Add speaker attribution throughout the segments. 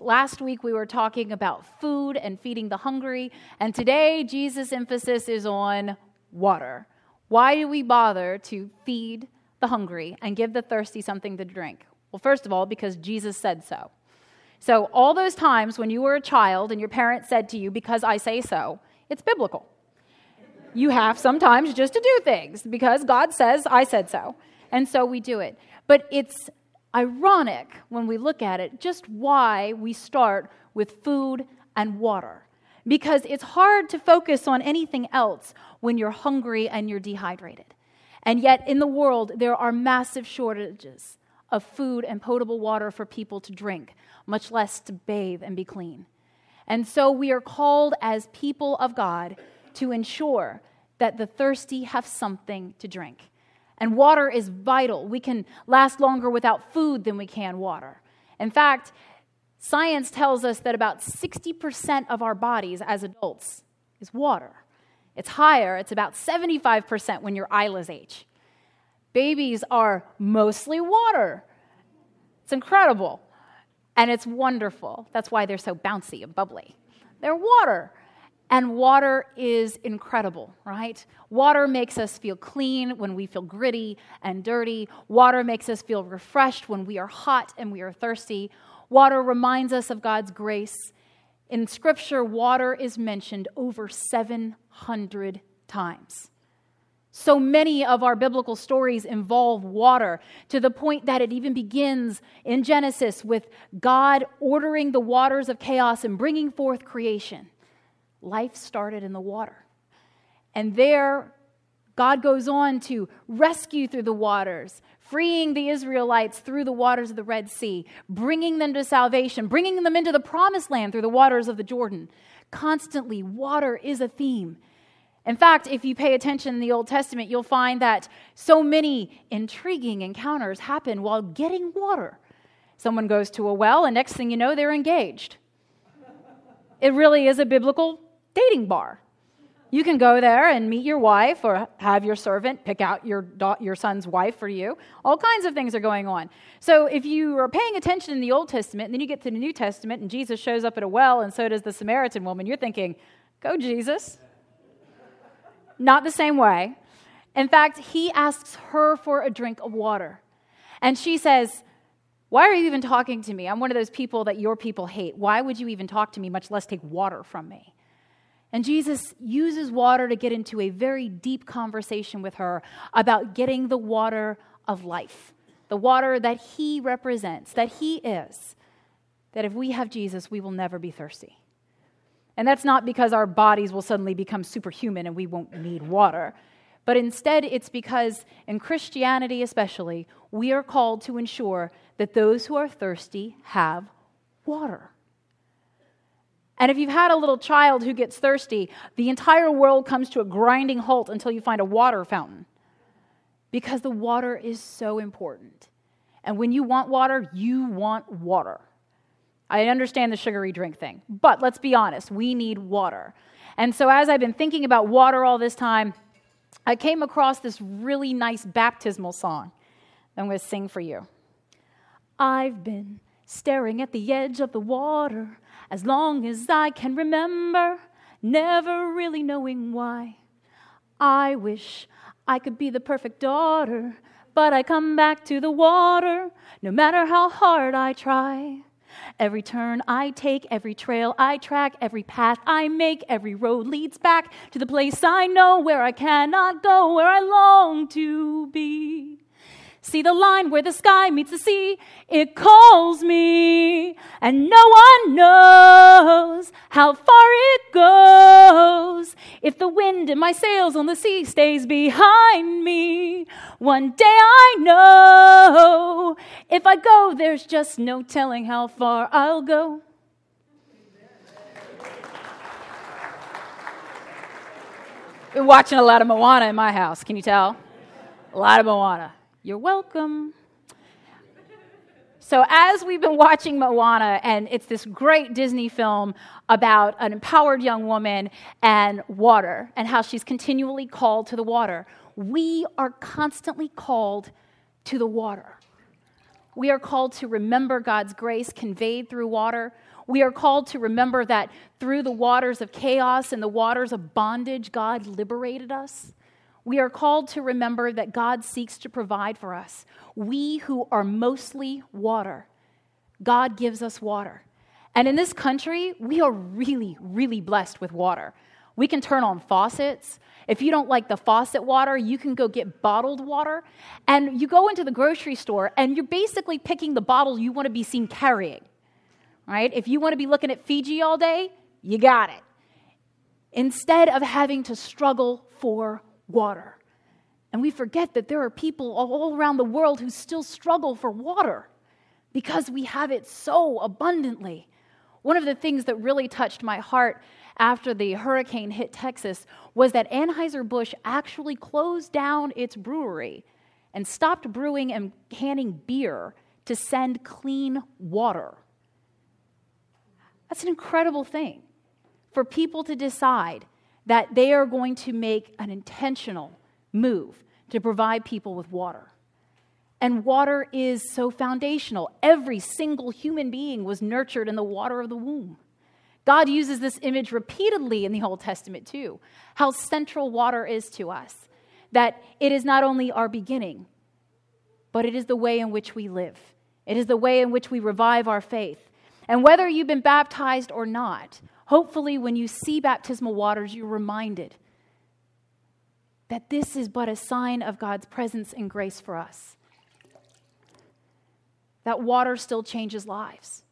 Speaker 1: Last week we were talking about food and feeding the hungry, and today Jesus' emphasis is on water. Why do we bother to feed the hungry and give the thirsty something to drink? Well, first of all, because Jesus said so. So, all those times when you were a child and your parents said to you, Because I say so, it's biblical. You have sometimes just to do things because God says, I said so. And so we do it. But it's ironic when we look at it just why we start with food and water. Because it's hard to focus on anything else when you're hungry and you're dehydrated. And yet, in the world, there are massive shortages of food and potable water for people to drink, much less to bathe and be clean. And so, we are called as people of God to ensure that the thirsty have something to drink. And water is vital. We can last longer without food than we can water. In fact, science tells us that about 60% of our bodies as adults is water. It's higher, it's about 75% when you're age. Babies are mostly water. It's incredible. And it's wonderful. That's why they're so bouncy and bubbly. They're water. And water is incredible, right? Water makes us feel clean when we feel gritty and dirty. Water makes us feel refreshed when we are hot and we are thirsty. Water reminds us of God's grace. In Scripture, water is mentioned over 700 times. So many of our biblical stories involve water to the point that it even begins in Genesis with God ordering the waters of chaos and bringing forth creation life started in the water. And there, God goes on to rescue through the waters, freeing the Israelites through the waters of the Red Sea, bringing them to salvation, bringing them into the promised land through the waters of the Jordan. Constantly, water is a theme. In fact, if you pay attention in the Old Testament, you'll find that so many intriguing encounters happen while getting water. Someone goes to a well, and next thing you know, they're engaged. It really is a biblical dating bar. You can go there and meet your wife or have your servant pick out your, da- your son's wife for you. All kinds of things are going on. So if you are paying attention in the Old Testament and then you get to the New Testament and Jesus shows up at a well and so does the Samaritan woman, you're thinking, go, Jesus. Not the same way. In fact, he asks her for a drink of water. And she says, Why are you even talking to me? I'm one of those people that your people hate. Why would you even talk to me, much less take water from me? And Jesus uses water to get into a very deep conversation with her about getting the water of life, the water that he represents, that he is. That if we have Jesus, we will never be thirsty. And that's not because our bodies will suddenly become superhuman and we won't need water. But instead, it's because in Christianity, especially, we are called to ensure that those who are thirsty have water. And if you've had a little child who gets thirsty, the entire world comes to a grinding halt until you find a water fountain. Because the water is so important. And when you want water, you want water. I understand the sugary drink thing, but let's be honest, we need water. And so, as I've been thinking about water all this time, I came across this really nice baptismal song I'm going to sing for you. I've been staring at the edge of the water as long as I can remember, never really knowing why. I wish I could be the perfect daughter, but I come back to the water no matter how hard I try. Every turn I take, every trail I track, every path I make, every road leads back to the place I know where I cannot go, where I long to be. See the line where the sky meets the sea. It calls me, and no one knows how far it goes. If the wind in my sails on the sea stays behind me, one day I know. If I go, there's just no telling how far I'll go. Been watching a lot of Moana in my house, can you tell? A lot of Moana. You're welcome. So, as we've been watching Moana, and it's this great Disney film about an empowered young woman and water, and how she's continually called to the water, we are constantly called to the water. We are called to remember God's grace conveyed through water. We are called to remember that through the waters of chaos and the waters of bondage, God liberated us. We are called to remember that God seeks to provide for us. We who are mostly water, God gives us water. And in this country, we are really, really blessed with water. We can turn on faucets. If you don't like the faucet water, you can go get bottled water. And you go into the grocery store and you're basically picking the bottle you want to be seen carrying. Right? If you want to be looking at Fiji all day, you got it. Instead of having to struggle for water. And we forget that there are people all around the world who still struggle for water because we have it so abundantly. One of the things that really touched my heart after the hurricane hit Texas was that Anheuser-Busch actually closed down its brewery and stopped brewing and canning beer to send clean water. That's an incredible thing for people to decide that they are going to make an intentional move to provide people with water. And water is so foundational. Every single human being was nurtured in the water of the womb. God uses this image repeatedly in the Old Testament too, how central water is to us. That it is not only our beginning, but it is the way in which we live. It is the way in which we revive our faith. And whether you've been baptized or not, hopefully when you see baptismal waters, you're reminded that this is but a sign of God's presence and grace for us. That water still changes lives.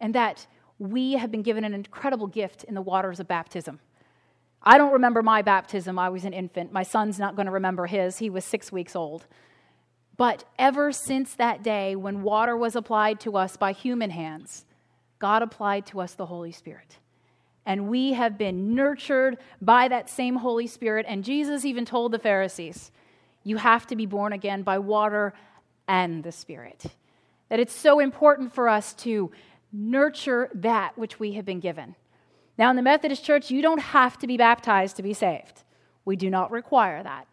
Speaker 1: And that we have been given an incredible gift in the waters of baptism. I don't remember my baptism. I was an infant. My son's not going to remember his. He was six weeks old. But ever since that day when water was applied to us by human hands, God applied to us the Holy Spirit. And we have been nurtured by that same Holy Spirit. And Jesus even told the Pharisees, You have to be born again by water and the Spirit. That it's so important for us to nurture that which we have been given. Now, in the Methodist Church, you don't have to be baptized to be saved. We do not require that.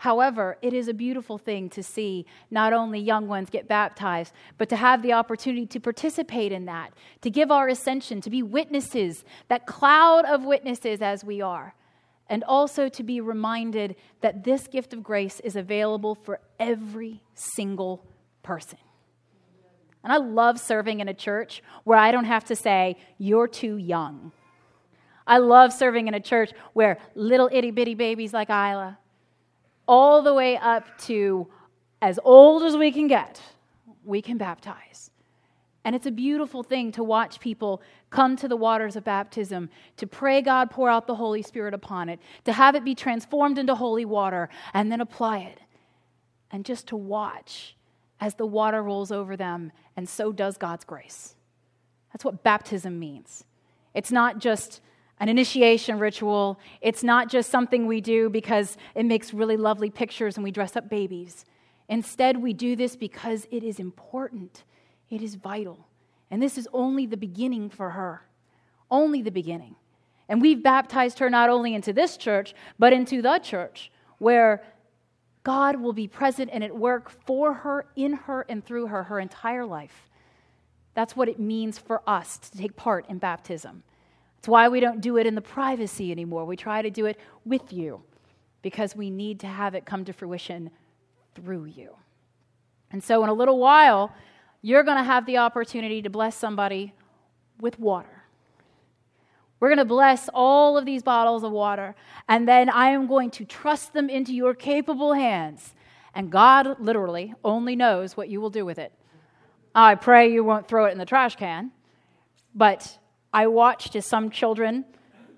Speaker 1: However, it is a beautiful thing to see not only young ones get baptized, but to have the opportunity to participate in that, to give our ascension, to be witnesses, that cloud of witnesses as we are, and also to be reminded that this gift of grace is available for every single person. And I love serving in a church where I don't have to say, you're too young. I love serving in a church where little itty bitty babies like Isla, all the way up to as old as we can get, we can baptize. And it's a beautiful thing to watch people come to the waters of baptism, to pray God pour out the Holy Spirit upon it, to have it be transformed into holy water, and then apply it. And just to watch as the water rolls over them, and so does God's grace. That's what baptism means. It's not just an initiation ritual, it's not just something we do because it makes really lovely pictures and we dress up babies. Instead, we do this because it is important, it is vital. And this is only the beginning for her. Only the beginning. And we've baptized her not only into this church, but into the church, where God will be present and at work for her, in her, and through her, her entire life. That's what it means for us to take part in baptism. It's why we don't do it in the privacy anymore. We try to do it with you because we need to have it come to fruition through you. And so, in a little while, you're going to have the opportunity to bless somebody with water. We're going to bless all of these bottles of water, and then I am going to trust them into your capable hands. And God literally only knows what you will do with it. I pray you won't throw it in the trash can, but I watched as some children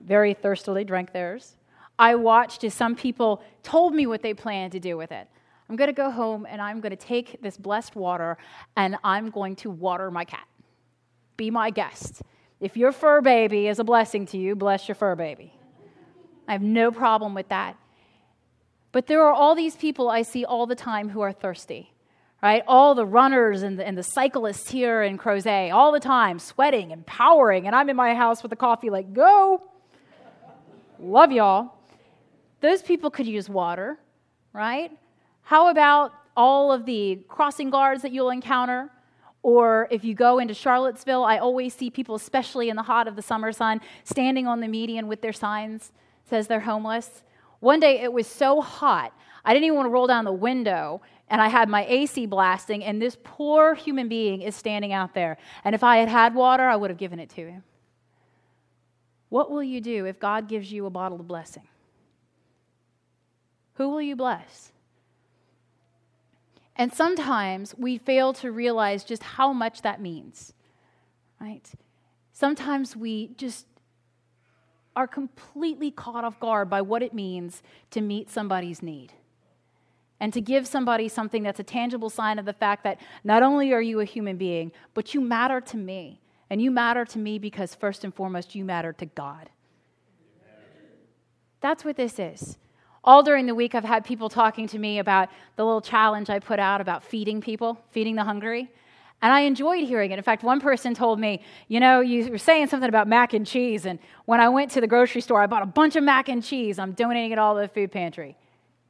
Speaker 1: very thirstily drank theirs. I watched as some people told me what they planned to do with it. I'm going to go home and I'm going to take this blessed water and I'm going to water my cat. Be my guest. If your fur baby is a blessing to you, bless your fur baby. I have no problem with that. But there are all these people I see all the time who are thirsty, right? All the runners and the, and the cyclists here in Crozet, all the time, sweating and powering. And I'm in my house with the coffee, like, go. Love y'all. Those people could use water, right? How about all of the crossing guards that you'll encounter? Or if you go into Charlottesville, I always see people, especially in the hot of the summer sun, standing on the median with their signs says they're homeless. One day it was so hot, I didn't even want to roll down the window, and I had my AC blasting, and this poor human being is standing out there. And if I had had water, I would have given it to him. What will you do if God gives you a bottle of blessing? Who will you bless? And sometimes we fail to realize just how much that means, right? Sometimes we just are completely caught off guard by what it means to meet somebody's need and to give somebody something that's a tangible sign of the fact that not only are you a human being, but you matter to me. And you matter to me because, first and foremost, you matter to God. That's what this is. All during the week, I've had people talking to me about the little challenge I put out about feeding people, feeding the hungry. And I enjoyed hearing it. In fact, one person told me, you know, you were saying something about mac and cheese. And when I went to the grocery store, I bought a bunch of mac and cheese. I'm donating it all to the food pantry.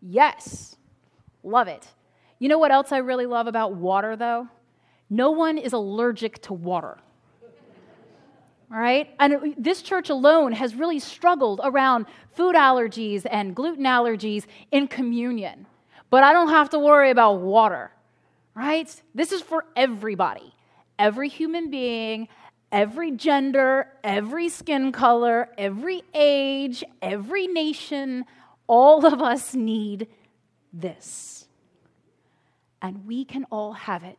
Speaker 1: Yes, love it. You know what else I really love about water, though? No one is allergic to water. All right? And this church alone has really struggled around food allergies and gluten allergies in communion. But I don't have to worry about water right? This is for everybody, every human being, every gender, every skin color, every age, every nation. All of us need this. And we can all have it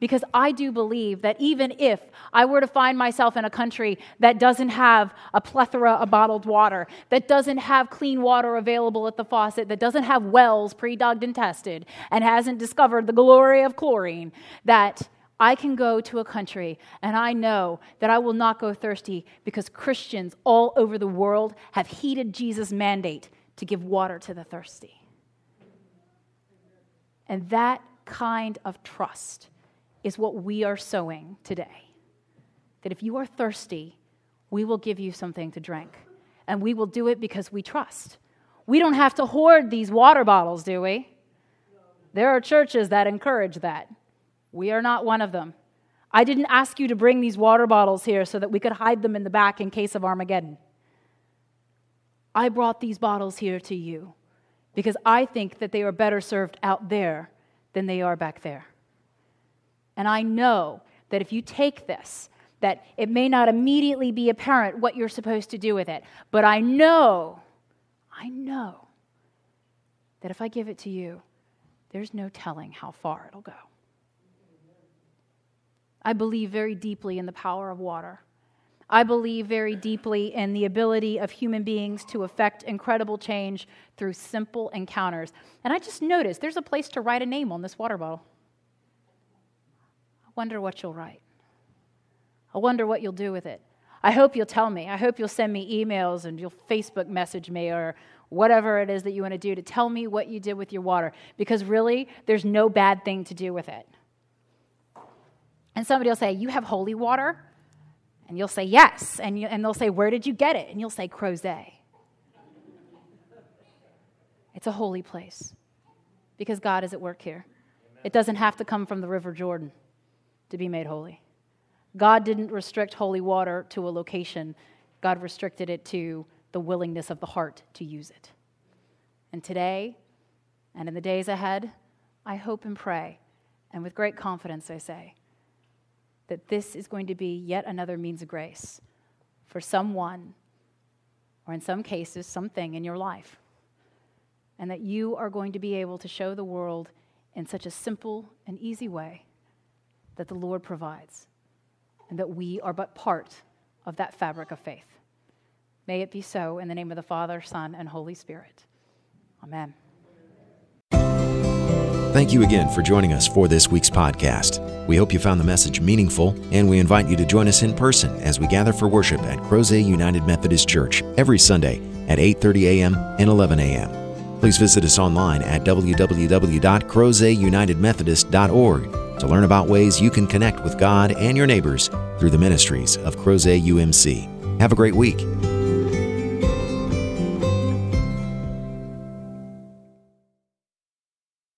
Speaker 1: because I do believe that even if I were to find myself in a country that doesn't have a plethora of bottled water, that doesn't have clean water available at the faucet, that doesn't have wells pre dug and tested, and hasn't discovered the glory of chlorine, that I can go to a country and I know that I will not go thirsty because Christians all over the world have heeded Jesus' mandate to give water to the thirsty. And that kind of trust is what we are sowing today. That if you are thirsty, we will give you something to drink. And we will do it because we trust. We don't have to hoard these water bottles, do we? There are churches that encourage that. We are not one of them. I didn't ask you to bring these water bottles here so that we could hide them in the back in case of Armageddon. I brought these bottles here to you because I think that they are better served out there than they are back there. And I know that if you take this, that it may not immediately be apparent what you're supposed to do with it. But I know, I know that if I give it to you, there's no telling how far it'll go. I believe very deeply in the power of water. I believe very deeply in the ability of human beings to affect incredible change through simple encounters. And I just noticed there's a place to write a name on this water bottle wonder what you'll write. I wonder what you'll do with it. I hope you'll tell me. I hope you'll send me emails and you'll Facebook message me or whatever it is that you want to do to tell me what you did with your water. Because really, there's no bad thing to do with it. And somebody will say, You have holy water? And you'll say, Yes. And, you, and they'll say, Where did you get it? And you'll say, Crozet. It's a holy place because God is at work here. It doesn't have to come from the River Jordan to be made holy. God didn't restrict holy water to a location, God restricted it to the willingness of the heart to use it. And today, and in the days ahead, I hope and pray, and with great confidence I say, that this is going to be yet another means of grace for someone, or in some cases, something in your life. And that you are going to be able to show the world in such a simple and easy way that the Lord provides, and that we are but part of that fabric of faith. May it be so in the name of the Father, Son, and Holy Spirit. Amen.
Speaker 2: Thank you again for joining us for this week's podcast. We hope you found the message meaningful, and we invite you to join us in person as we gather for worship at Crozet United Methodist Church every Sunday at 8:30 a.m. and 11 a.m. Please visit us online at www.crozet.unitedmethodist.org to learn about ways you can connect with God and your neighbors through the ministries of Crozet UMC. Have a great week.